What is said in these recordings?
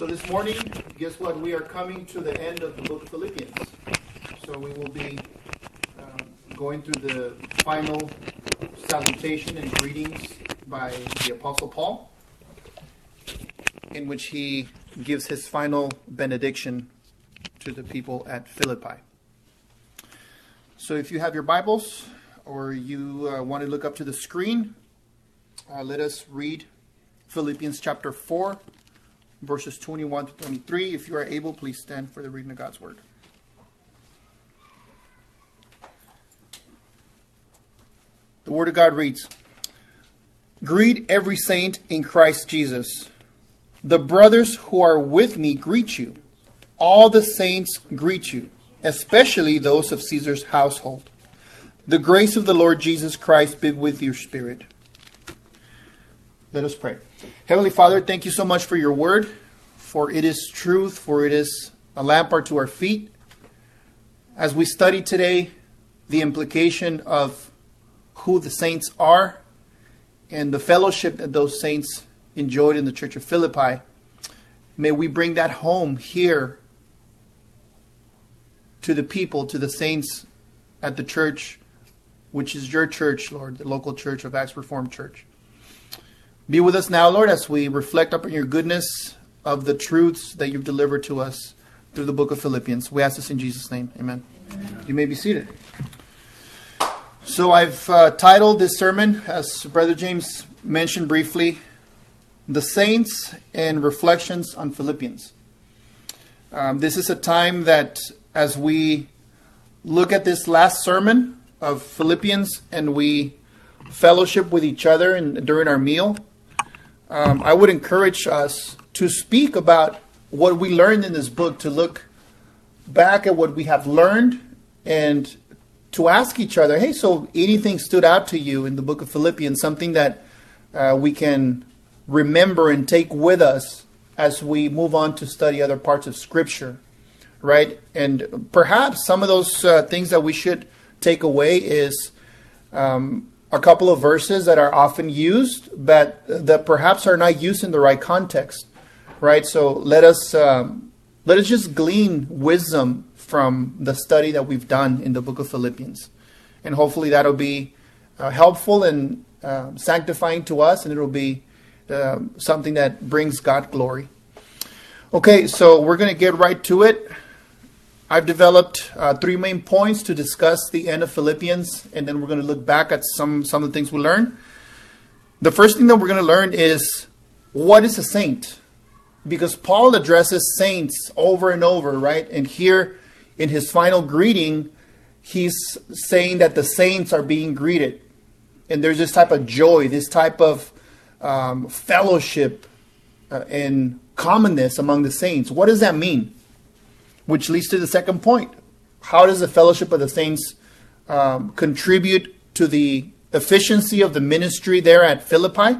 So this morning, guess what? We are coming to the end of the book of Philippians. So we will be um, going through the final salutation and greetings by the Apostle Paul, in which he gives his final benediction to the people at Philippi. So if you have your Bibles or you uh, want to look up to the screen, uh, let us read Philippians chapter 4, verses 21 to 23. If you are able, please stand for the reading of God's word. The word of God reads Greet every saint in Christ Jesus. The brothers who are with me greet you. All the saints greet you, especially those of Caesar's household. The grace of the Lord Jesus Christ be with your spirit. Let us pray. Heavenly Father, thank you so much for your word, for it is truth, for it is a lamp unto our feet. As we study today the implication of who the saints are and the fellowship that those saints enjoyed in the church of Philippi, may we bring that home here to the people, to the saints at the church, which is your church, Lord, the local church of Acts Reformed Church. Be with us now, Lord, as we reflect upon your goodness of the truths that you've delivered to us through the book of Philippians. We ask this in Jesus' name. Amen. Amen. You may be seated. So I've uh, titled this sermon, as Brother James mentioned briefly, The Saints and Reflections on Philippians. Um, this is a time that, as we look at this last sermon of Philippians and we fellowship with each other and during our meal, um, I would encourage us to speak about what we learned in this book, to look back at what we have learned and to ask each other, hey, so anything stood out to you in the book of Philippians, something that uh, we can remember and take with us as we move on to study other parts of Scripture, right? And perhaps some of those uh, things that we should take away is um, a couple of verses that are often used, but that perhaps are not used in the right context, right? So let us um, let us just glean wisdom from the study that we've done in the book of Philippians, and hopefully that'll be uh, helpful and uh, sanctifying to us, and it'll be uh, something that brings God glory. Okay, so we're going to get right to it. I've developed uh, three main points to discuss the end of Philippians, and then we're going to look back at some, some of the things we learned. The first thing that we're going to learn is what is a saint? Because Paul addresses saints over and over, right? And here in his final greeting, he's saying that the saints are being greeted. And there's this type of joy, this type of um, fellowship uh, and commonness among the saints. What does that mean? Which leads to the second point. How does the fellowship of the saints um, contribute to the efficiency of the ministry there at Philippi?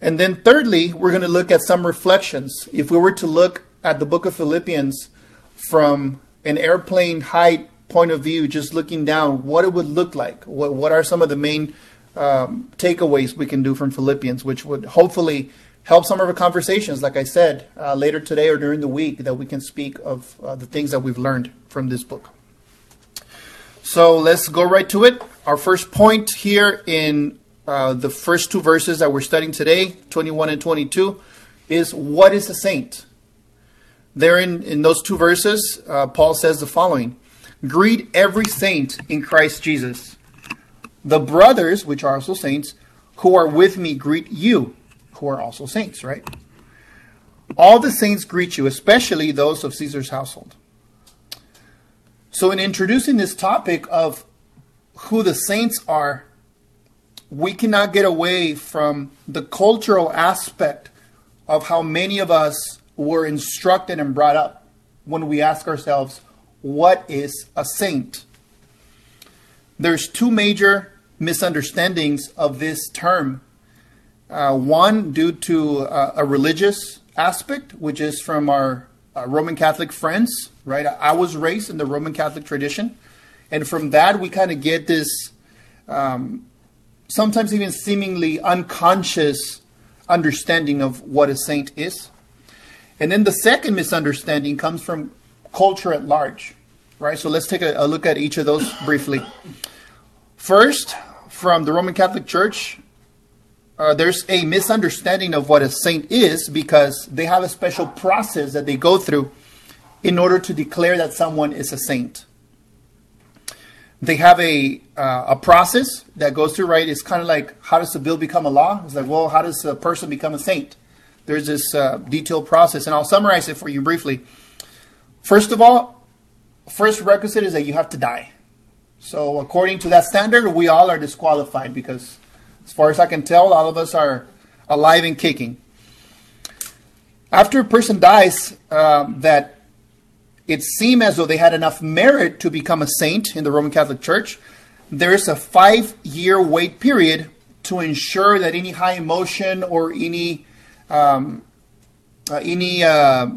And then, thirdly, we're going to look at some reflections. If we were to look at the book of Philippians from an airplane height point of view, just looking down, what it would look like, what, what are some of the main um, takeaways we can do from Philippians, which would hopefully help some of our conversations, like I said, uh, later today or during the week, that we can speak of uh, the things that we've learned from this book. So let's go right to it. Our first point here in uh, the first two verses that we're studying today, 21 and 22, is what is a saint? There in, in those two verses, uh, Paul says the following Greet every saint in Christ Jesus. The brothers, which are also saints, who are with me, greet you who are also saints, right? All the saints greet you, especially those of Caesar's household. So, in introducing this topic of who the saints are, we cannot get away from the cultural aspect of how many of us were instructed and brought up when we ask ourselves, what is a saint? There's two major misunderstandings of this term uh, one, due to uh, a religious aspect, which is from our uh, Roman Catholic friends, right? I was raised in the Roman Catholic tradition. And from that, we kind of get this um, sometimes even seemingly unconscious understanding of what a saint is. And then the second misunderstanding comes from culture at large, right? So let's take a, a look at each of those briefly. First, from the Roman Catholic Church, uh, there's a misunderstanding of what a saint is because they have a special process that they go through in order to declare that someone is a saint. They have a uh, a process that goes through, right? It's kind of like how does a bill become a law? It's like, well, how does a person become a saint? There's this uh, detailed process, and I'll summarize it for you briefly. First of all, first requisite is that you have to die. So, according to that standard, we all are disqualified because, as far as I can tell, all of us are alive and kicking. After a person dies, um, that it seems as though they had enough merit to become a saint in the Roman Catholic Church, there is a five year wait period to ensure that any high emotion or any um, uh, any uh,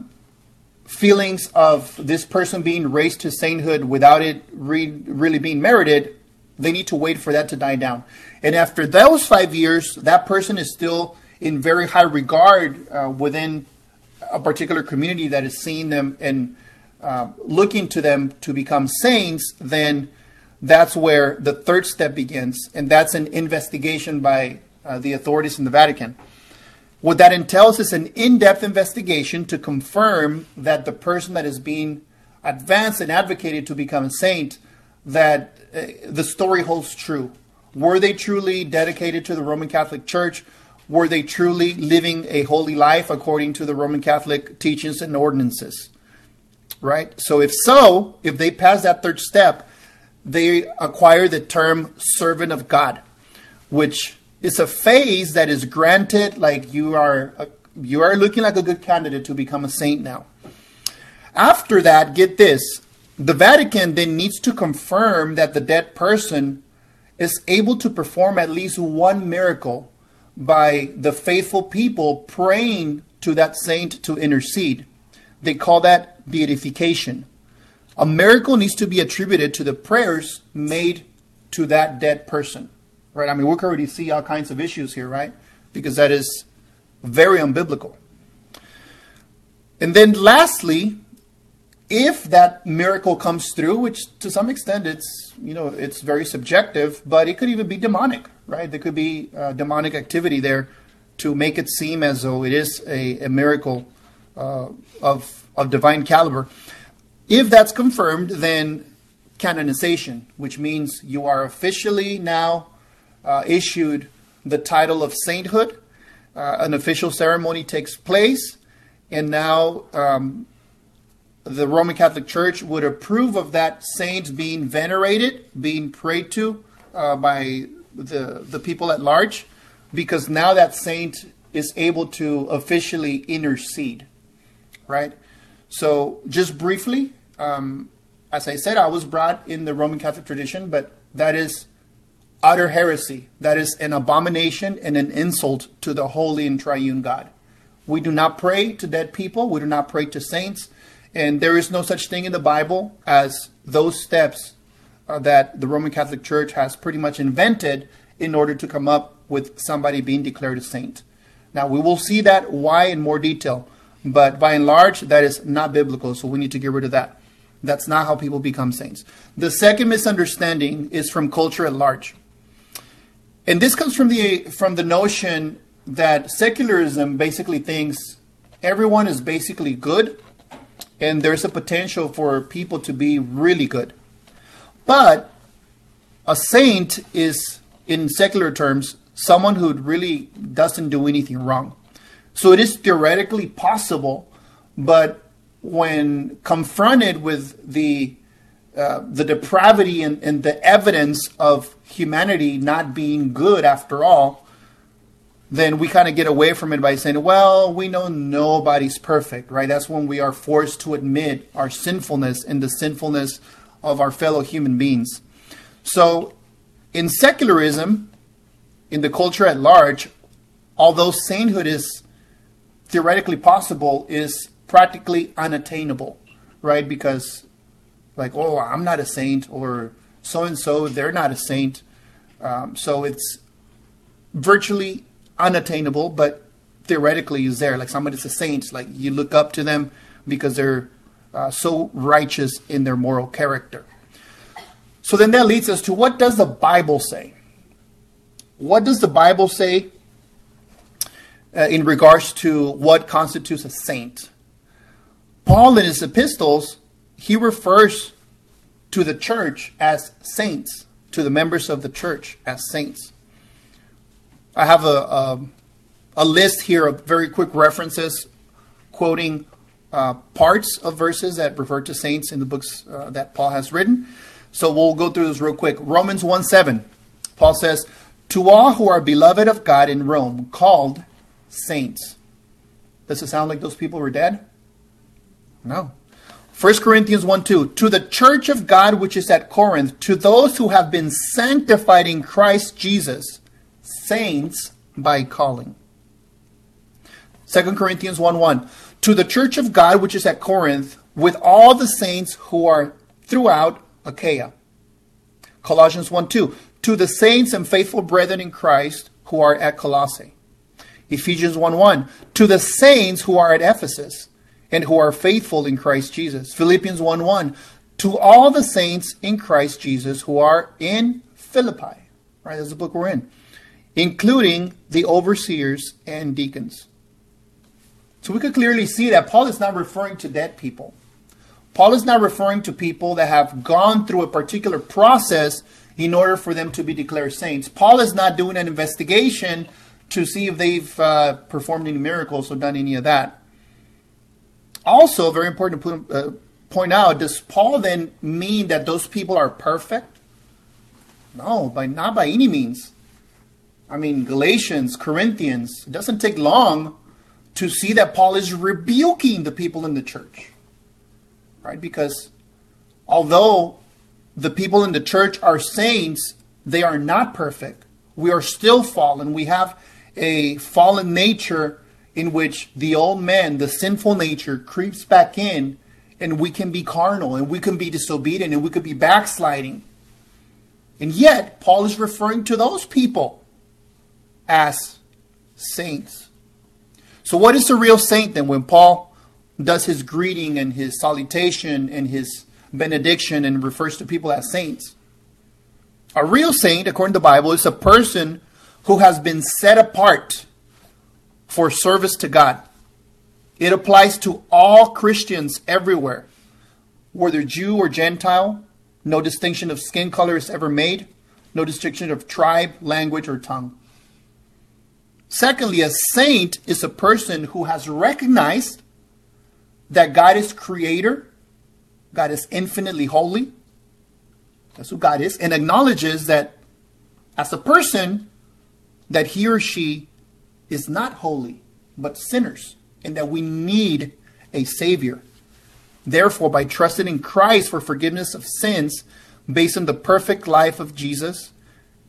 feelings of this person being raised to sainthood without it re- really being merited, they need to wait for that to die down. And after those five years, that person is still in very high regard uh, within a particular community that is seeing them and uh, looking to them to become saints, then that's where the third step begins, and that's an investigation by uh, the authorities in the Vatican. What that entails is an in depth investigation to confirm that the person that is being advanced and advocated to become a saint, that Uh, the story holds true. Were they truly dedicated to the Roman Catholic Church? Were they truly living a holy life according to the Roman Catholic teachings and ordinances? Right? So, if so, if they pass that third step, they acquire the term servant of God, which is a phase that is granted like you are a, you are looking like a good candidate to become a saint now. After that, get this, the Vatican then needs to confirm that the dead person is able to perform at least one miracle by the faithful people praying to that saint to intercede. They call that beatification. A miracle needs to be attributed to the prayers made to that dead person right? I mean, we can already see all kinds of issues here, right? Because that is very unbiblical. And then lastly, if that miracle comes through, which to some extent it's you know it's very subjective, but it could even be demonic, right? There could be uh, demonic activity there to make it seem as though it is a, a miracle uh, of of divine caliber. If that's confirmed, then canonization, which means you are officially now uh, issued the title of sainthood. Uh, an official ceremony takes place, and now um, the Roman Catholic Church would approve of that saint being venerated, being prayed to uh, by the, the people at large, because now that saint is able to officially intercede, right? So, just briefly, um, as I said, I was brought in the Roman Catholic tradition, but that is utter heresy. That is an abomination and an insult to the holy and triune God. We do not pray to dead people. We do not pray to saints. And there is no such thing in the Bible as those steps uh, that the Roman Catholic Church has pretty much invented in order to come up with somebody being declared a saint. Now, we will see that why in more detail. But by and large, that is not biblical. So we need to get rid of that. That's not how people become saints. The second misunderstanding is from culture at large. And this comes from the from the notion that secularism basically thinks everyone is basically good and there's a potential for people to be really good. But a saint is in secular terms someone who really doesn't do anything wrong. So it is theoretically possible, but when confronted with the uh, the depravity and, and the evidence of humanity not being good after all, then we kind of get away from it by saying, well, we know nobody's perfect, right? That's when we are forced to admit our sinfulness and the sinfulness of our fellow human beings. So, in secularism, in the culture at large, although sainthood is theoretically possible, is practically unattainable, right? Because like, oh, I'm not a saint, or so and so, they're not a saint. Um, so it's virtually unattainable, but theoretically is there. Like somebody's a saint, like you look up to them because they're uh, so righteous in their moral character. So then that leads us to what does the Bible say? What does the Bible say uh, in regards to what constitutes a saint? Paul in his epistles, he refers to the church as saints, to the members of the church as saints. I have a, a, a list here of very quick references quoting uh, parts of verses that refer to saints in the books uh, that Paul has written. So we'll go through this real quick. Romans 1 7. Paul says, To all who are beloved of God in Rome, called saints. Does it sound like those people were dead? No. 1 Corinthians 1 2. To the church of God which is at Corinth, to those who have been sanctified in Christ Jesus, saints by calling. 2 Corinthians 1 1. To the church of God which is at Corinth, with all the saints who are throughout Achaia. Colossians 1 2. To the saints and faithful brethren in Christ who are at Colossae. Ephesians 1 1. To the saints who are at Ephesus and who are faithful in Christ Jesus. Philippians 1 1. To all the saints in Christ Jesus who are in Philippi. Right, that's the book we're in. Including the overseers and deacons. So we could clearly see that Paul is not referring to dead people. Paul is not referring to people that have gone through a particular process in order for them to be declared saints. Paul is not doing an investigation to see if they've uh, performed any miracles or done any of that. Also, very important to put, uh, point out, does Paul then mean that those people are perfect? No, by not by any means. I mean, Galatians, Corinthians, it doesn't take long to see that Paul is rebuking the people in the church right? Because although the people in the church are saints, they are not perfect. We are still fallen. We have a fallen nature in which the old man, the sinful nature, creeps back in, and we can be carnal, and we can be disobedient, and we could be backsliding. And yet, Paul is referring to those people as saints. So, what is a real saint then? When Paul does his greeting and his salutation and his benediction and refers to people as saints. A real saint, according to the Bible, is a person who has been set apart for service to God. It applies to all Christians everywhere, whether Jew or Gentile. No distinction of skin color is ever made, no distinction of tribe, language, or tongue. Secondly, a saint is a person who has recognized that God is creator, God is infinitely holy. That's who God is, and acknowledges that as a person, that he or she is not holy, but sinners, and that we need a Savior. Therefore, by trusting in Christ for forgiveness of sins, based on the perfect life of Jesus,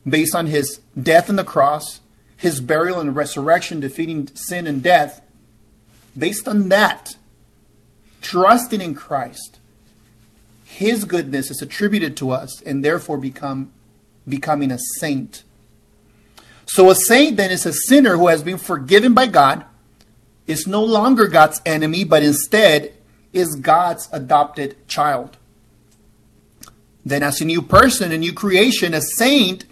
based on his death on the cross, his burial and resurrection, defeating sin and death, based on that, trusting in Christ, his goodness is attributed to us and therefore become becoming a saint. So a saint then is a sinner who has been forgiven by God, is no longer God's enemy, but instead is God's adopted child. Then as a new person, a new creation, a saint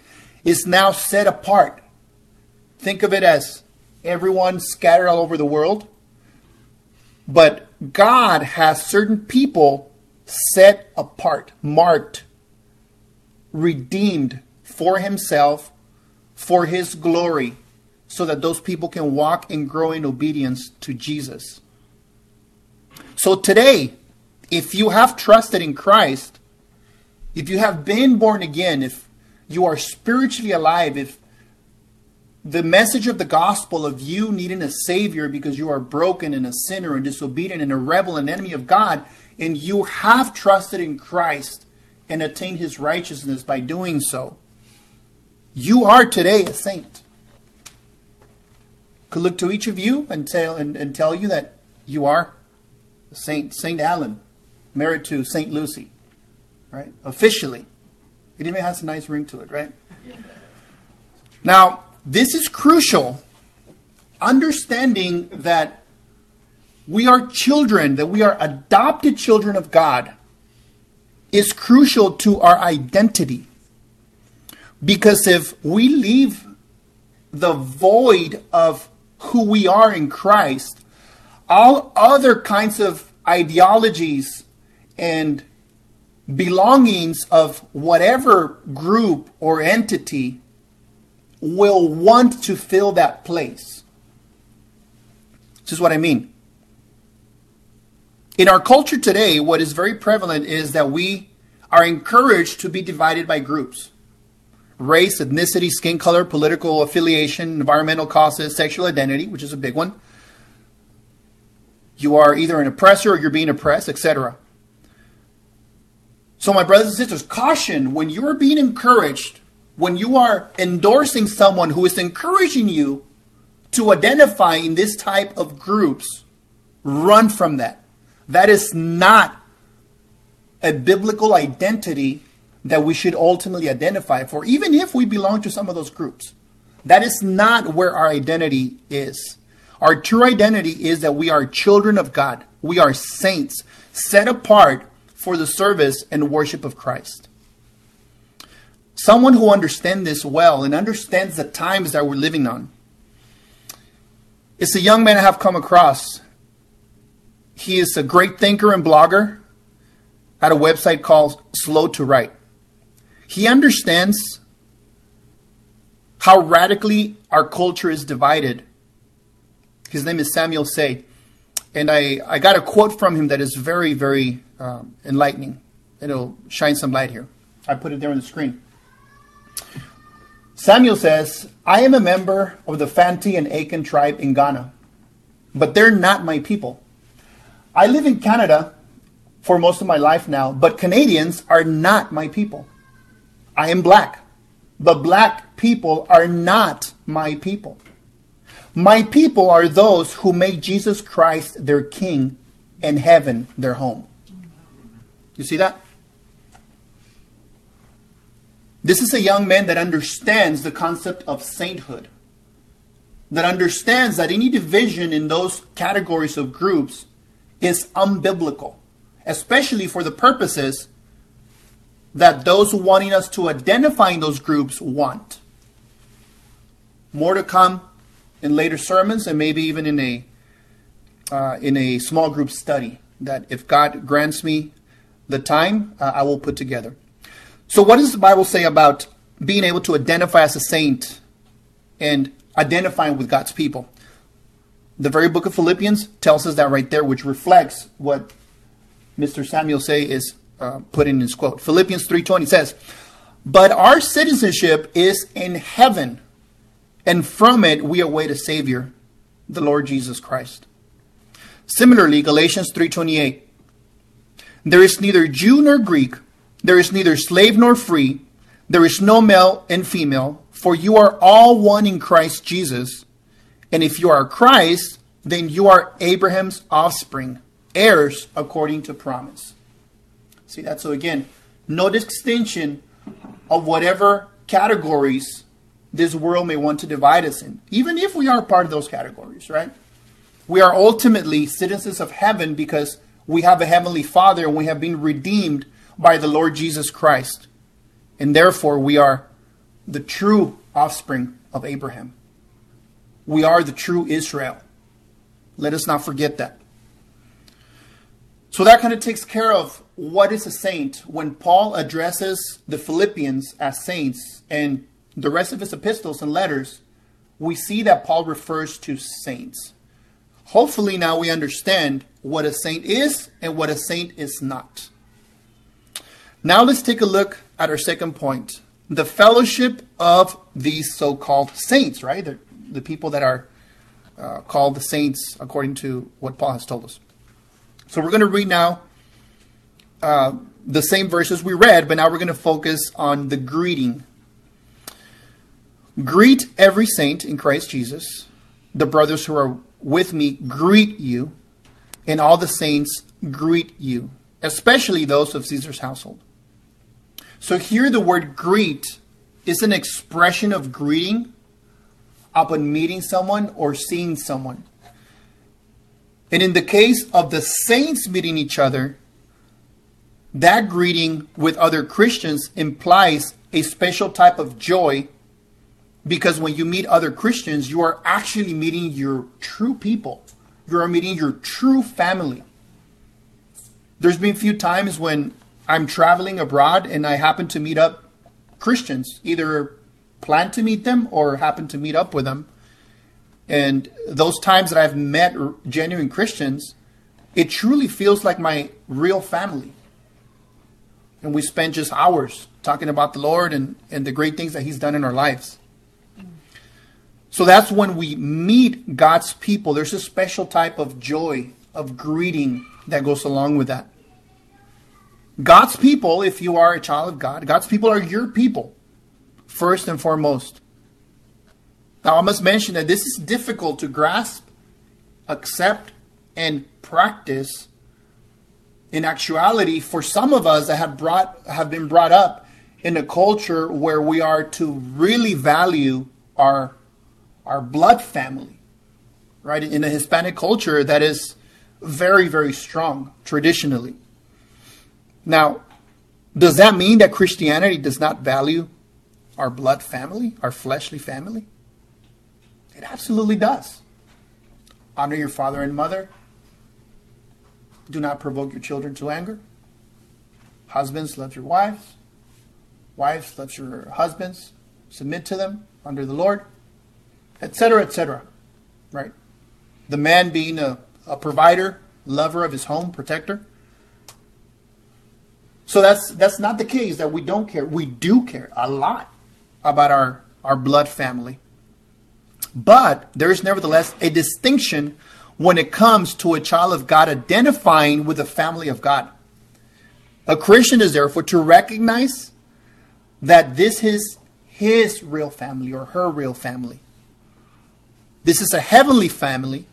is now set apart. Think of it as everyone scattered all over the world, but God has certain people set apart, marked, redeemed for himself, for his glory, so that those people can walk and grow in obedience to Jesus. So today, if you have trusted in Christ, if you have been born again, if you are spiritually alive, if the message of the gospel of you needing a savior because you are broken and a sinner and disobedient and a rebel and enemy of God, and you have trusted in Christ and attained his righteousness by doing so, you are today a saint. Could look to each of you and tell and, and tell you that you are saint, Saint Alan, married to Saint Lucy, right? Officially, it even has a nice ring to it, right? Now, this is crucial understanding that we are children, that we are adopted children of God, is crucial to our identity. Because if we leave the void of who we are in Christ, all other kinds of ideologies and belongings of whatever group or entity will want to fill that place. This is what I mean. In our culture today, what is very prevalent is that we are encouraged to be divided by groups race, ethnicity, skin color, political affiliation, environmental causes, sexual identity, which is a big one. You are either an oppressor or you're being oppressed, etc. So, my brothers and sisters, caution when you are being encouraged, when you are endorsing someone who is encouraging you to identify in this type of groups, run from that. That is not a biblical identity that we should ultimately identify for, even if we belong to some of those groups. That is not where our identity is. Our true identity is that we are children of God. We are saints, set apart for the service and worship of Christ. Someone who understands this well and understands the times that we're living on. It's a young man I have come across. He is a great thinker and blogger at a website called Slow to Write. He understands how radically our culture is divided. His name is Samuel Sey. And I, I got a quote from him that is very, very um, enlightening. It'll shine some light here. I put it there on the screen. Samuel says, I am a member of the Fanti and Akan tribe in Ghana, but they're not my people. I live in Canada for most of my life now, but Canadians are not my people. I am black, but black people are not my people. My people are those who make Jesus Christ their king and heaven their home. You see that? This is a young man that understands the concept of sainthood, that understands that any division in those categories of groups is unbiblical, especially for the purposes that those wanting us to identify in those groups want. More to come in later sermons and maybe even in a uh, in a small group study that if God grants me the time, uh, I will put together. So, what does the Bible say about being able to identify as a saint and identifying with God's people? The very book of Philippians tells us that right there, which reflects what Mr. Samuel Sey is uh, putting in his quote. Philippians 3:20 says, "But our citizenship is in heaven, and from it we await a Savior, the Lord Jesus Christ." Similarly, Galatians 3:28, "There is neither Jew nor Greek." There is neither slave nor free. There is no male and female, for you are all one in Christ Jesus. And if you are Christ, then you are Abraham's offspring, heirs according to promise. See that? So again, no distinction of whatever categories this world may want to divide us in, even if we are part of those categories, right? We are ultimately citizens of heaven because we have a heavenly Father and we have been redeemed by the Lord Jesus Christ. And therefore, we are the true offspring of Abraham. We are the true Israel. Let us not forget that. So that kind of takes care of what is a saint when Paul addresses the Philippians as saints and the rest of his epistles and letters, we see that Paul refers to saints. Hopefully, now we understand what a saint is and what a saint is not. Now let's take a look at our second point the fellowship of these so called saints, right? The, the people that are uh, called the saints according to what Paul has told us. So we're going to read now uh, the same verses we read, but now we're going to focus on the greeting. Greet every saint in Christ Jesus. The brothers who are with me greet you, and all the saints greet you, especially those of Caesar's household. So here the word greet is an expression of greeting upon meeting someone or seeing someone. And in the case of the saints meeting each other, that greeting with other Christians implies a special type of joy because when you meet other Christians, you are actually meeting your true people. You are meeting your true family. There's been a few times when I'm traveling abroad and I happen to meet up Christians, either plan to meet them or happen to meet up with them. And those times that I've met genuine Christians, it truly feels like my real family. And we spend just hours talking about the Lord and, and the great things that He's done in our lives. So that's when we meet God's people. There's a special type of joy, of greeting that goes along with that. God's people, if you are a child of God, God's people are your people, first and foremost. Now, I must mention that this is difficult to grasp, accept, and practice in actuality for some of us that have brought have been brought up in a culture where we are to really value our our blood family right in a hispanic culture that is very very strong traditionally now does that mean that christianity does not value our blood family our fleshly family it absolutely does honor your father and mother do not provoke your children to anger. Husbands, love your wives. Wives, love your husbands. Submit to them under the Lord, etc., etc. Right? The man being a, a provider, lover of his home, protector. So that's that's not the case that we don't care. We do care a lot about our, our blood family. But there is nevertheless a distinction when it comes to a child of God identifying with the family of God. A Christian is therefore to recognize that this is his real family or her real family. This is a heavenly family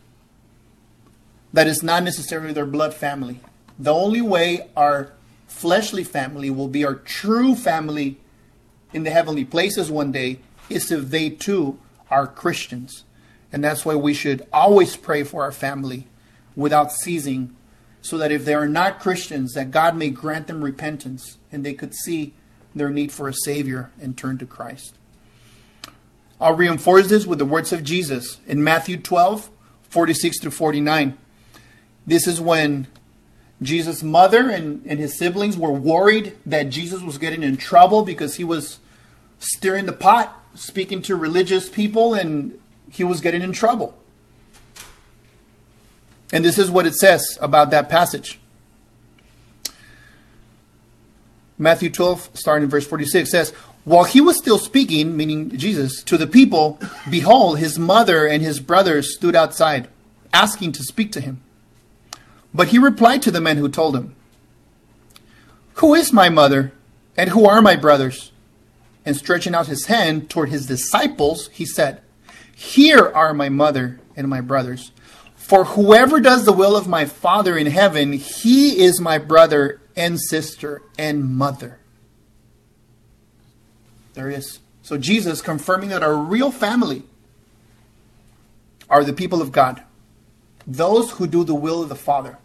that is not necessarily their blood family. The only way our fleshly family will be our true family in the heavenly places one day is if they too are Christians. And that's why we should always pray for our family without ceasing, so that if they are not Christians, that God may grant them repentance and they could see their need for a Savior and turn to Christ. I'll reinforce this with the words of Jesus in Matthew 12, 46 through 49. This is when Jesus' mother and, and his siblings were worried that Jesus was getting in trouble because he was stirring the pot, speaking to religious people and he was getting in trouble. And this is what it says about that passage. Matthew 12, starting in verse 46, says, While he was still speaking, meaning Jesus, to the people, behold, his mother and his brothers stood outside, asking to speak to him. But he replied to the men who told him, Who is my mother, and who are my brothers? And stretching out his hand toward his disciples, he said, here are my mother and my brothers. For whoever does the will of my Father in heaven, he is my brother and sister and mother. There is. So Jesus confirming that our real family are the people of God, those who do the will of the Father.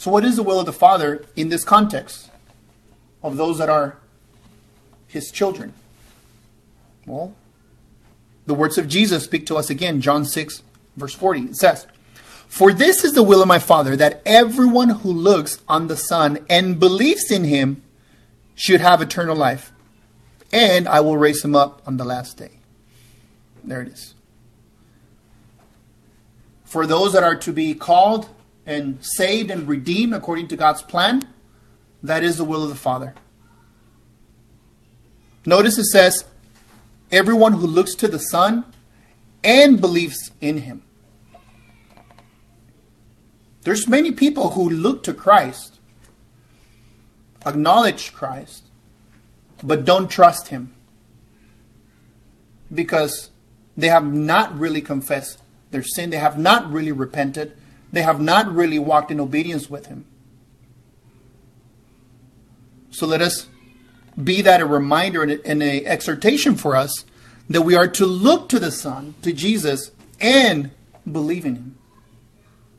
So, what is the will of the Father in this context of those that are his children? Well, the words of Jesus speak to us again, John 6, verse 40. It says, For this is the will of my Father, that everyone who looks on the Son and believes in him should have eternal life, and I will raise him up on the last day. There it is. For those that are to be called and saved and redeemed according to God's plan, that is the will of the Father. Notice it says, everyone who looks to the Son and believes in him. There's many people who look to Christ, acknowledge Christ, but don't trust him because they have not really confessed their sin, they have not really repented, they have not really walked in obedience with him. So let us be that a reminder and an exhortation for us that we are to look to the Son, to Jesus, and believe in him,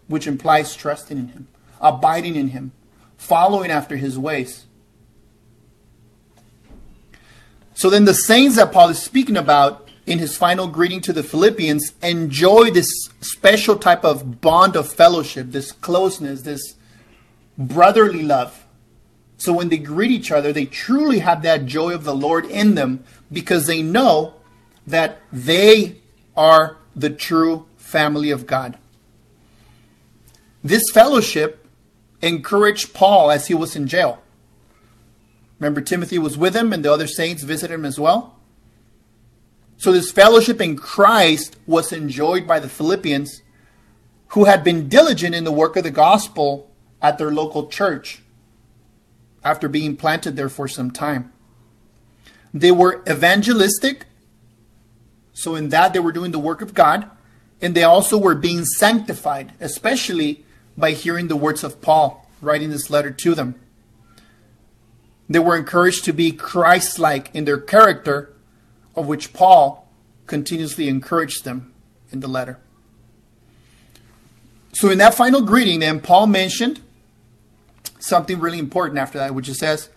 which implies trusting in him, abiding in him, following after his ways. So then the saints that Paul is speaking about in his final greeting to the Philippians enjoy this special type of bond of fellowship, this closeness, this brotherly love. So when they greet each other, they truly have that joy of the Lord in them because they know that they are the true family of God. This fellowship encouraged Paul as he was in jail. Remember, Timothy was with him, and the other saints visited him as well. So, this fellowship in Christ was enjoyed by the Philippians who had been diligent in the work of the gospel at their local church after being planted there for some time. They were evangelistic, so in that they were doing the work of God, and they also were being sanctified, especially by hearing the words of Paul writing this letter to them. They were encouraged to be Christ like in their character, of which Paul continuously encouraged them in the letter. So, in that final greeting, then, Paul mentioned something really important after that, which says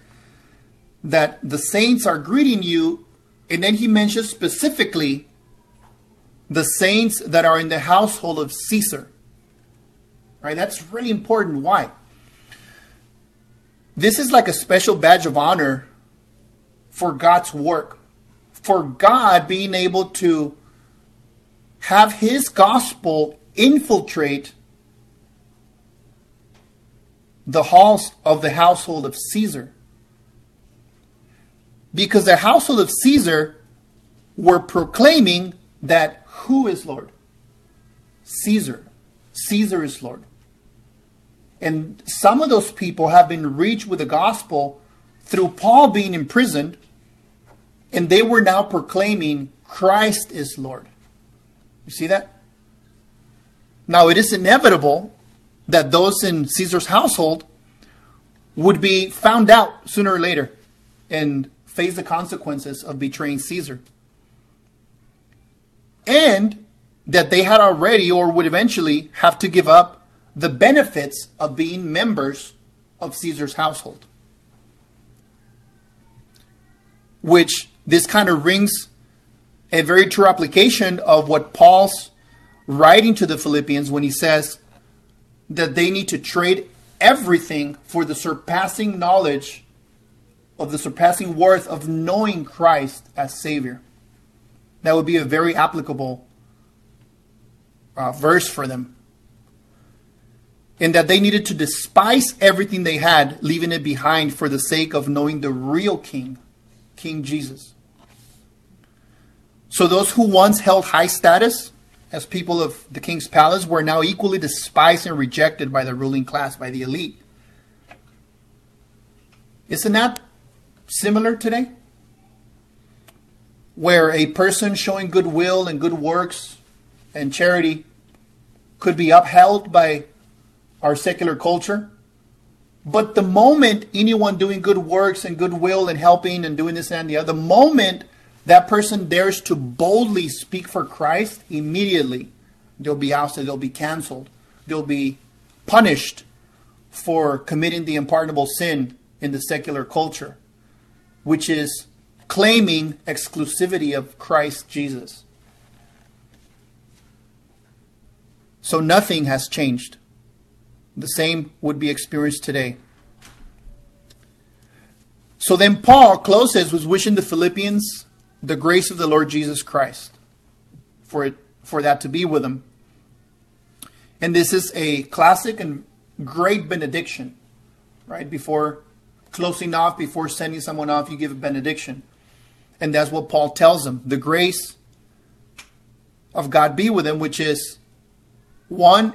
that the saints are greeting you, and then he mentions specifically the saints that are in the household of Caesar. Right? That's really important. Why? This is like a special badge of honor for God's work, for God being able to have his gospel infiltrate the halls of the household of Caesar. Because the household of Caesar were proclaiming that who is Lord? Caesar. Caesar is Lord. And some of those people have been reached with the gospel through Paul being imprisoned, and they were now proclaiming Christ is Lord. You see that? Now, it is inevitable that those in Caesar's household would be found out sooner or later and face the consequences of betraying Caesar. And that they had already or would eventually have to give up the benefits of being members of Caesar's household. Which this kind of rings a very true application of what Paul's writing to the Philippians when he says, that they need to trade everything for the surpassing knowledge of the surpassing worth of knowing Christ as Savior. That would be a very applicable uh, verse for them. In that they needed to despise everything they had, leaving it behind for the sake of knowing the real King, King Jesus. So those who once held high status as people of the king's palace were now equally despised and rejected by the ruling class, by the elite. Isn't that similar today? Where a person showing goodwill and good works and charity could be upheld by our secular culture. But the moment anyone doing good works and goodwill and helping and doing this and the other, the moment that person dares to boldly speak for Christ, immediately they'll be ousted, they'll be canceled, they'll be punished for committing the unpardonable sin in the secular culture, which is claiming exclusivity of Christ Jesus. So nothing has changed. The same would be experienced today. So then Paul closes with wishing the Philippians the grace of the Lord Jesus Christ for it for that to be with him. And this is a classic and great benediction, right? Before closing off, before sending someone off, you give a benediction. And that's what Paul tells them. The grace of God be with them, which is one,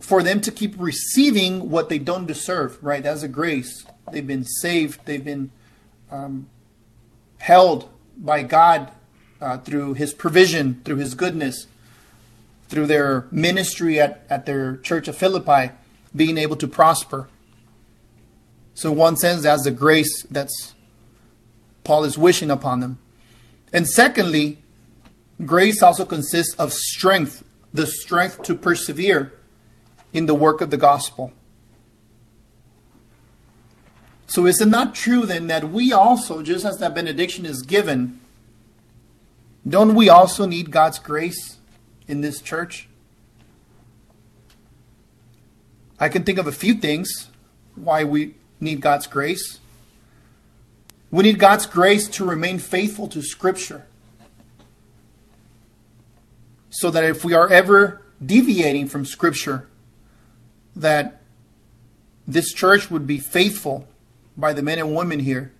for them to keep receiving what they don't deserve, right? That's a grace. They've been saved, they've been um, held by God uh, through His provision, through His goodness, through their ministry at, at their church of Philippi, being able to prosper. So, one sense, that's the grace that's Paul is wishing upon them. And secondly, grace also consists of strength, the strength to persevere in the work of the gospel. So is it not true then that we also, just as that benediction is given, don't we also need God's grace in this church? I can think of a few things why we need God's grace. We need God's grace to remain faithful to Scripture. So that if we are ever deviating from Scripture, that this church would be faithful by the men and women here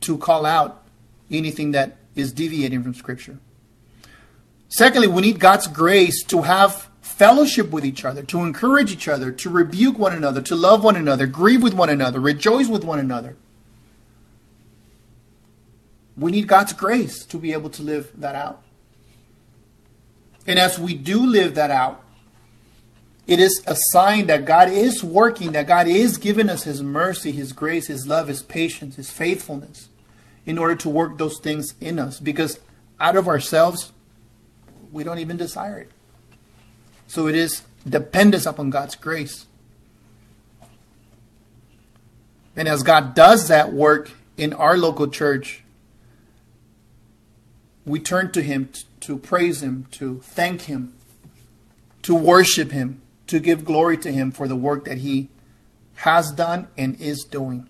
to call out anything that is deviating from Scripture. Secondly, we need God's grace to have fellowship with each other, to encourage each other, to rebuke one another, to love one another, grieve with one another, rejoice with one another. We need God's grace to be able to live that out. And as we do live that out, it is a sign that God is working, that God is giving us His mercy, His grace, His love, His patience, His faithfulness in order to work those things in us. Because out of ourselves, we don't even desire it. So it is dependence upon God's grace. And as God does that work in our local church, we turn to Him to praise Him, to thank Him, to worship Him to give glory to Him for the work that He has done and is doing.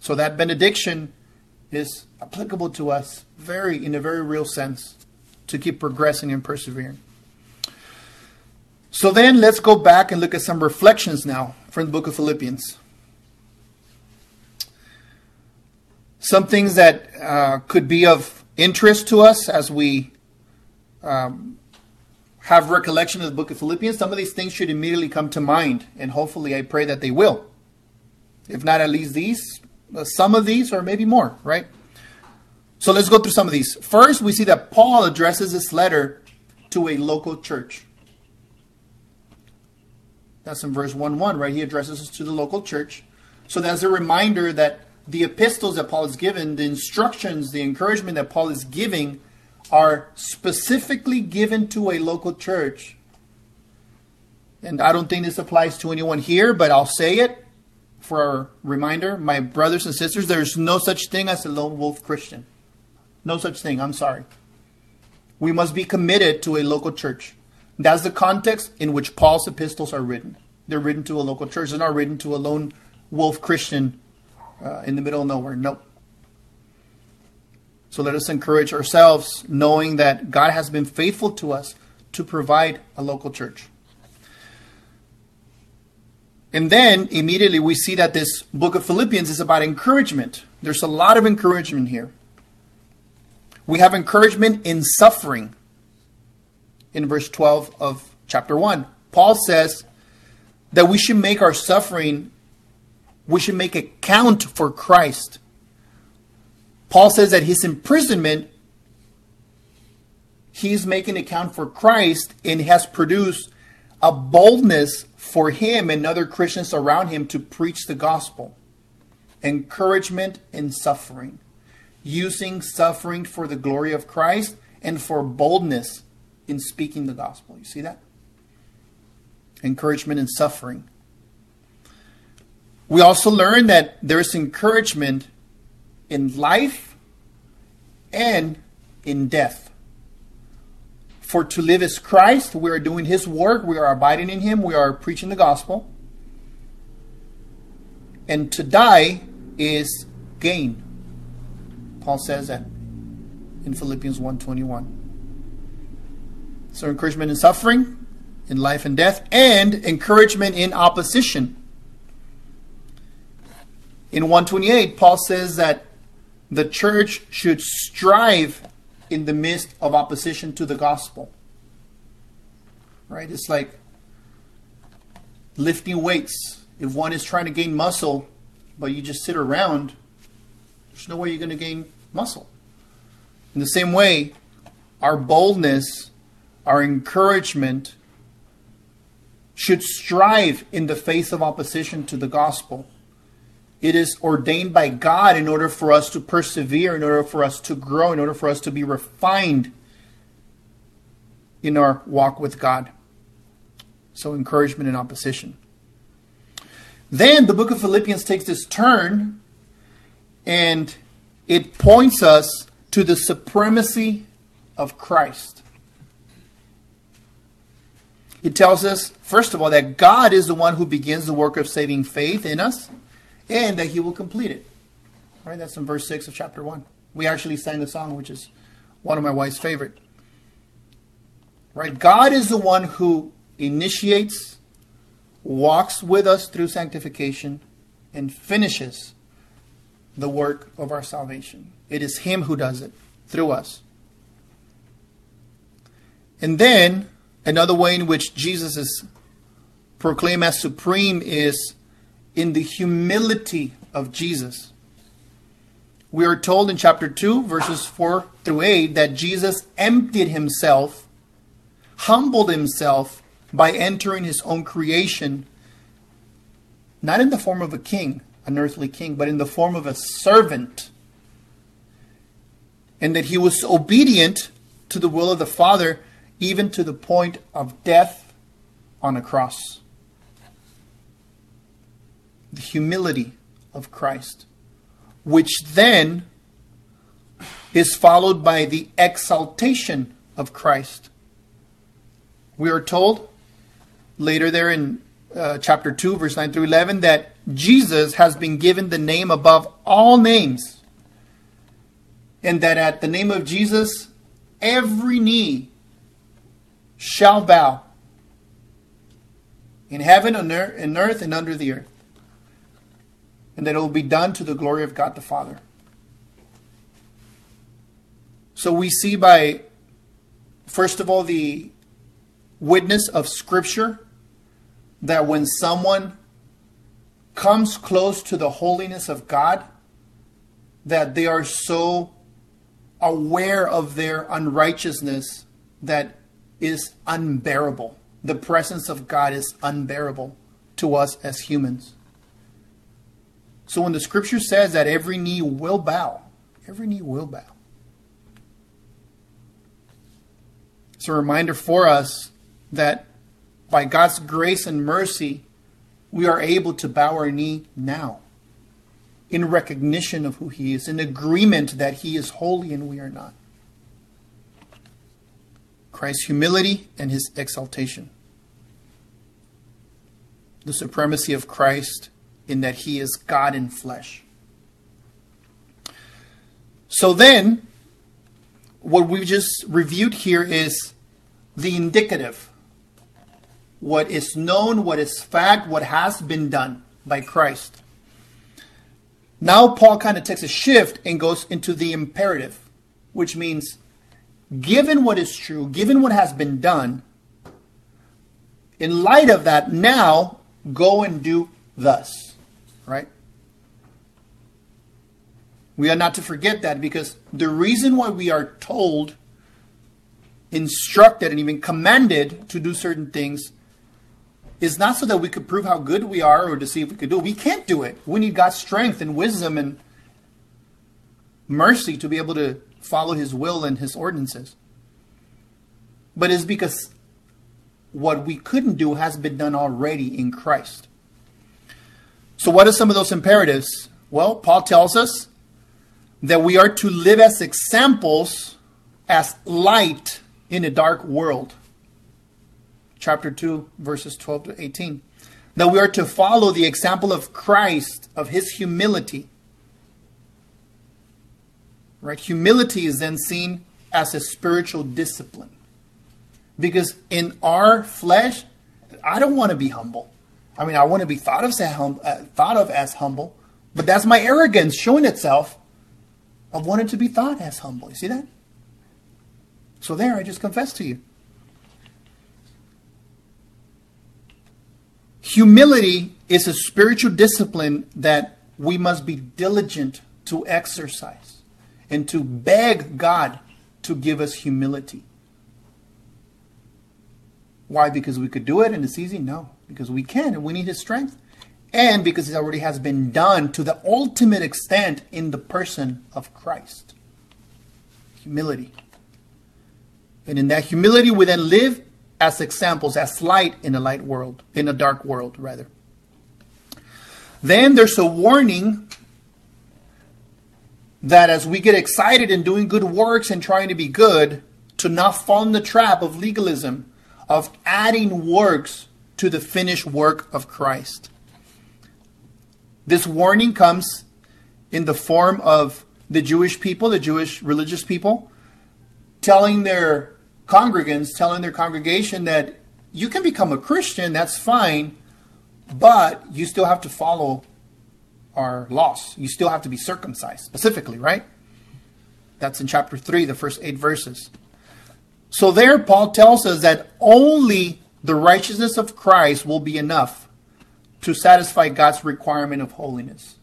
So that benediction is applicable to us very in a very real sense to keep progressing and persevering. So then let's go back and look at some reflections now from the book of Philippians. Some things that uh, could be of interest to us as we um, have recollection of the book of Philippians, some of these things should immediately come to mind, and hopefully I pray that they will. If not at least these, uh, some of these, or maybe more, right? So let's go through some of these. First, we see that Paul addresses this letter to a local church. That's in verse 1 1, right? He addresses us to the local church. So that's a reminder that the epistles that Paul is given, the instructions, the encouragement that Paul is giving, are specifically given to a local church. And I don't think this applies to anyone here, but I'll say it for a reminder. My brothers and sisters, there's no such thing as a lone wolf Christian. No such thing. I'm sorry. We must be committed to a local church. That's the context in which Paul's epistles are written. They're written to a local church. They're not written to a lone wolf Christian uh, in the middle of nowhere. Nope. So let us encourage ourselves, knowing that God has been faithful to us to provide a local church. And then immediately we see that this book of Philippians is about encouragement. There's a lot of encouragement here. We have encouragement in suffering in verse 12 of chapter 1. Paul says that we should make our suffering, we should make it count for Christ. Paul says that his imprisonment, he's making account for Christ and has produced a boldness for him and other Christians around him to preach the gospel. Encouragement in suffering. Using suffering for the glory of Christ and for boldness in speaking the gospel. You see that? Encouragement in suffering. We also learn that there's encouragement in life and in death. For to live is Christ, we are doing his work, we are abiding in him, we are preaching the gospel. And to die is gain. Paul says that in Philippians 1:21. So encouragement in suffering, in life and death, and encouragement in opposition. In 128, Paul says that the church should strive in the midst of opposition to the gospel. Right? It's like lifting weights. If one is trying to gain muscle, but you just sit around, there's no way you're going to gain muscle. In the same way, our boldness, our encouragement should strive in the face of opposition to the gospel It is ordained by God in order for us to persevere, in order for us to grow, in order for us to be refined in our walk with God. So, encouragement and opposition. Then the book of Philippians takes this turn and it points us to the supremacy of Christ. It tells us, first of all, that God is the one who begins the work of saving faith in us and that he will complete it. Right? That's in verse 6 of chapter 1. We actually sang the song, which is one of my wife's favorite. Right? God is the one who initiates, walks with us through sanctification, and finishes the work of our salvation. It is Him who does it through us. And then, another way in which Jesus is proclaimed as supreme is in the humility of Jesus. We are told in chapter 2, verses 4 through 8, that Jesus emptied himself, humbled himself by entering his own creation, not in the form of a king, an earthly king, but in the form of a servant. And that he was obedient to the will of the Father, even to the point of death on a cross the humility of Christ, which then is followed by the exaltation of Christ. We are told later there in uh, chapter 2, verse 9 through 11, that Jesus has been given the name above all names, and that at the name of Jesus, every knee shall bow in heaven, on earth, in earth, and under the earth and that it will be done to the glory of God the Father. So we see by, first of all, the witness of Scripture that when someone comes close to the holiness of God, that they are so aware of their unrighteousness that is unbearable. The presence of God is unbearable to us as humans. So when the scripture says that every knee will bow, every knee will bow. It's a reminder for us that by God's grace and mercy, we are able to bow our knee now in recognition of who He is, in agreement that He is holy and we are not. Christ's humility and His exaltation. The supremacy of Christ in that he is God in flesh. So then, what we just reviewed here is the indicative. What is known, what is fact, what has been done by Christ. Now, Paul kind of takes a shift and goes into the imperative, which means given what is true, given what has been done, in light of that, now go and do thus right? We are not to forget that because the reason why we are told, instructed, and even commanded to do certain things is not so that we could prove how good we are or to see if we could do it. We can't do it. We need God's strength and wisdom and mercy to be able to follow His will and His ordinances. But it's because what we couldn't do has been done already in Christ. So, what are some of those imperatives? Well, Paul tells us that we are to live as examples, as light in a dark world. Chapter 2, verses 12 to 18. That we are to follow the example of Christ, of his humility. Right? Humility is then seen as a spiritual discipline. Because in our flesh, I don't want to be humble. I mean, I want to be thought of as, hum, uh, thought of as humble, but that's my arrogance showing itself of wanting to be thought as humble. You see that? So there, I just confess to you. Humility is a spiritual discipline that we must be diligent to exercise and to beg God to give us humility. Why? Because we could do it and it's easy? No because we can and we need his strength and because it already has been done to the ultimate extent in the person of Christ. Humility. And in that humility, we then live as examples, as light in a light world, in a dark world, rather. Then there's a warning that as we get excited in doing good works and trying to be good, to not fall in the trap of legalism, of adding works to the finished work of Christ. This warning comes in the form of the Jewish people, the Jewish religious people, telling their congregants, telling their congregation that you can become a Christian, that's fine, but you still have to follow our laws. You still have to be circumcised, specifically, right? That's in chapter 3, the first eight verses. So there, Paul tells us that only the righteousness of Christ will be enough to satisfy God's requirement of holiness.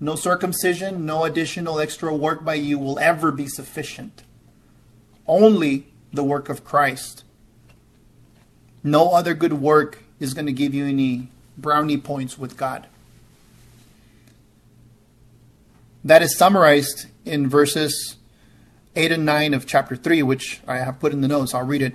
No circumcision, no additional extra work by you will ever be sufficient. Only the work of Christ. No other good work is going to give you any brownie points with God. That is summarized in verses 8 and 9 of chapter 3, which I have put in the notes. I'll read it.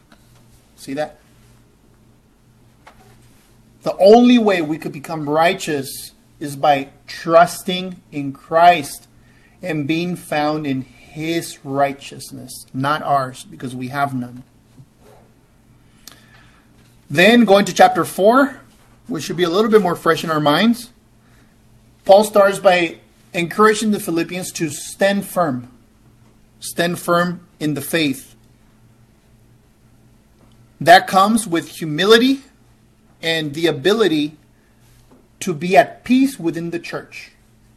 See that? The only way we could become righteous is by trusting in Christ and being found in his righteousness, not ours, because we have none. Then, going to chapter 4, which should be a little bit more fresh in our minds, Paul starts by encouraging the Philippians to stand firm. Stand firm in the faith. That comes with humility and the ability to be at peace within the church,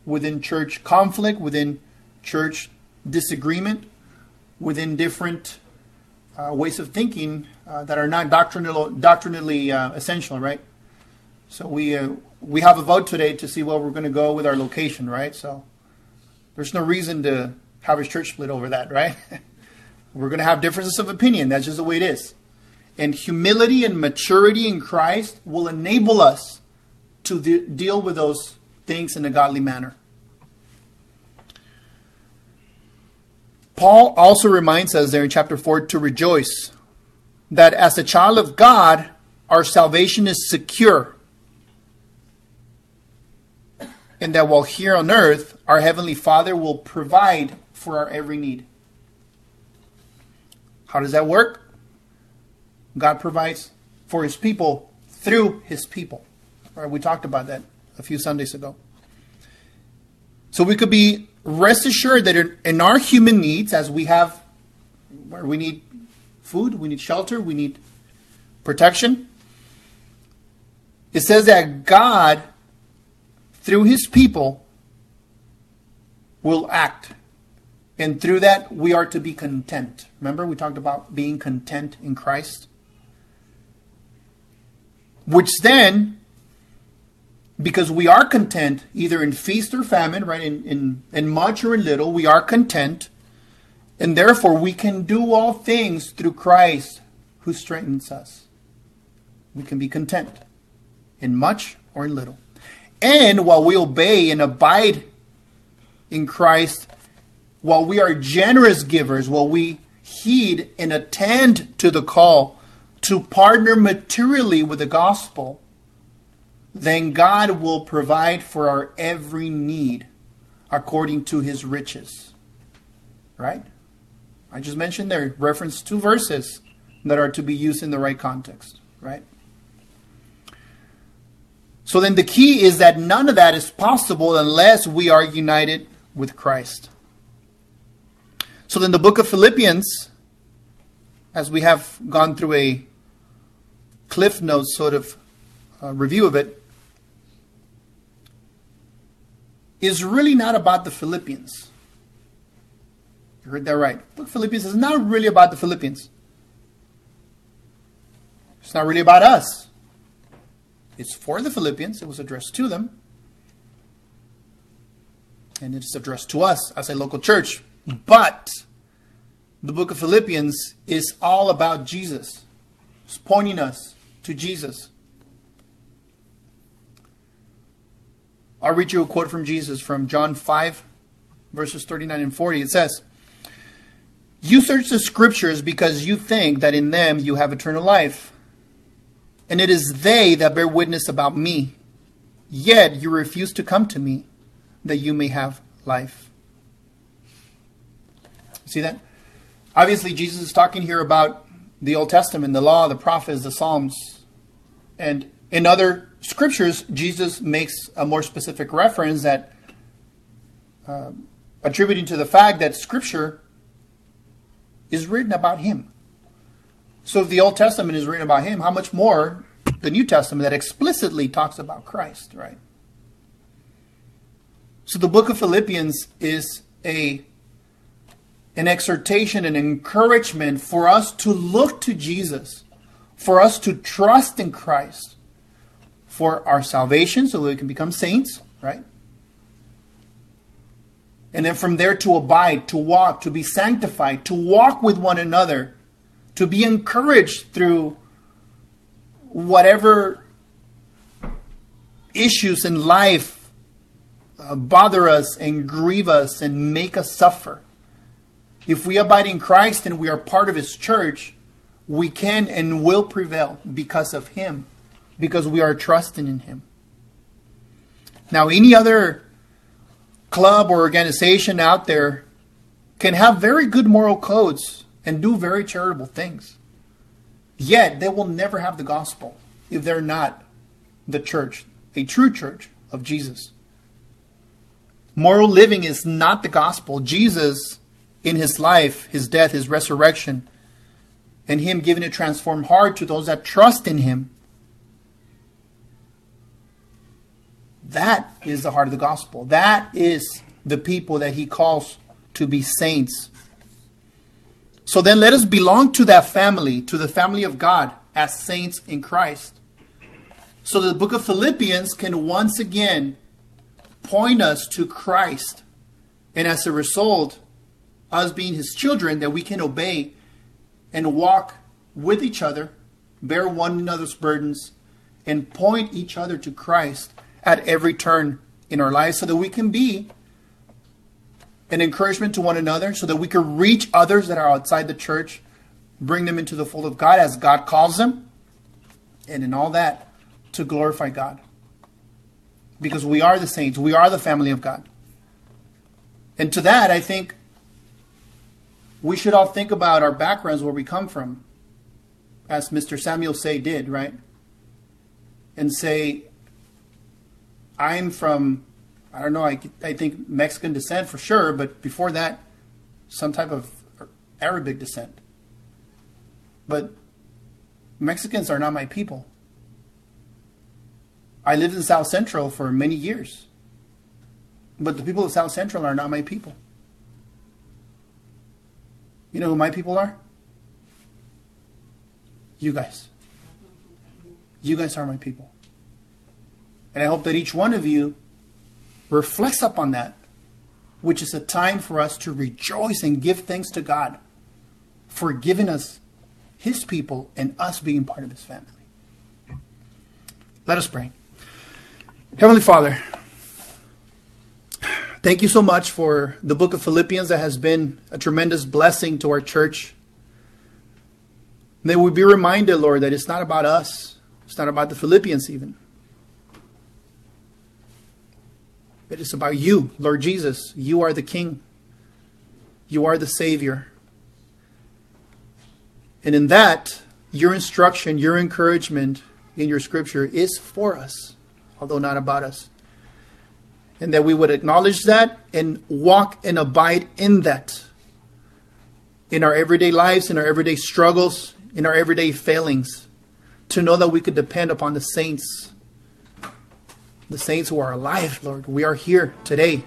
within church conflict, within church disagreement within different uh, ways of thinking uh, that are not doctrinal, doctrinally uh, essential, right? So we uh, we have a vote today to see where we're going to go with our location, right? So there's no reason to have a church split over that, right? we're going to have differences of opinion. That's just the way it is. And humility and maturity in Christ will enable us to de- deal with those things in a godly manner. Paul also reminds us there in chapter 4 to rejoice that as a child of God, our salvation is secure. And that while here on earth, our Heavenly Father will provide for our every need. How does that work? God provides for His people through His people. Right? We talked about that a few Sundays ago. So we could be rest assured that in our human needs, as we have, where we need food, we need shelter, we need protection, it says that God, through his people, will act. And through that, we are to be content. Remember, we talked about being content in Christ? Which then because we are content either in feast or famine, right? In, in, in much or in little, we are content. And therefore, we can do all things through Christ who strengthens us. We can be content in much or in little. And while we obey and abide in Christ, while we are generous givers, while we heed and attend to the call to partner materially with the gospel, then God will provide for our every need according to his riches. Right? I just mentioned there, reference two verses that are to be used in the right context. Right? So then the key is that none of that is possible unless we are united with Christ. So then the book of Philippians, as we have gone through a cliff notes sort of uh, review of it, is really not about the Philippians. You heard that right. Book Philippians is not really about the Philippians. It's not really about us. It's for the Philippians. It was addressed to them. And it's addressed to us as a local church. But the book of Philippians is all about Jesus. It's pointing us to Jesus. I'll read you a quote from Jesus from John 5, verses 39 and 40. It says, You search the scriptures because you think that in them you have eternal life, and it is they that bear witness about me. Yet you refuse to come to me that you may have life. See that? Obviously, Jesus is talking here about the Old Testament, the law, the prophets, the Psalms. And in other scriptures, Jesus makes a more specific reference that uh, attributing to the fact that scripture is written about him. So if the Old Testament is written about him, how much more the New Testament that explicitly talks about Christ, right? So the book of Philippians is a an exhortation and encouragement for us to look to Jesus, for us to trust in Christ, for our salvation so that we can become saints, right? And then from there to abide, to walk, to be sanctified, to walk with one another, to be encouraged through whatever issues in life uh, bother us and grieve us and make us suffer. If we abide in Christ and we are part of His church, we can and will prevail because of Him because we are trusting in Him. Now, any other club or organization out there can have very good moral codes and do very charitable things. Yet, they will never have the gospel if they're not the church, a true church of Jesus. Moral living is not the gospel. Jesus, in his life, his death, his resurrection, and him giving a transformed heart to those that trust in him, That is the heart of the gospel. That is the people that he calls to be saints. So then let us belong to that family, to the family of God as saints in Christ. So the book of Philippians can once again point us to Christ. And as a result, us being his children, that we can obey and walk with each other, bear one another's burdens, and point each other to Christ at every turn in our lives so that we can be an encouragement to one another, so that we can reach others that are outside the church, bring them into the fold of God as God calls them, and in all that, to glorify God. Because we are the saints, we are the family of God. And to that, I think we should all think about our backgrounds, where we come from, as Mr. Samuel Sey did, right? And say, I'm from, I don't know, I, I think Mexican descent for sure, but before that, some type of Arabic descent. But Mexicans are not my people. I lived in South Central for many years. But the people of South Central are not my people. You know who my people are? You guys. You guys are my people. And I hope that each one of you reflects upon that, which is a time for us to rejoice and give thanks to God for giving us His people and us being part of His family. Let us pray. Heavenly Father, thank you so much for the book of Philippians that has been a tremendous blessing to our church. May we be reminded, Lord, that it's not about us, it's not about the Philippians even. It is about you, Lord Jesus. You are the King. You are the Savior. And in that, your instruction, your encouragement in your scripture is for us, although not about us. And that we would acknowledge that and walk and abide in that in our everyday lives, in our everyday struggles, in our everyday failings, to know that we could depend upon the saints the saints who are alive, Lord. We are here today.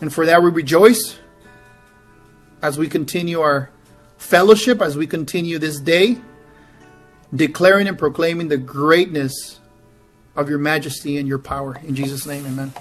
And for that we rejoice as we continue our fellowship, as we continue this day, declaring and proclaiming the greatness of your majesty and your power. In Jesus' name, amen.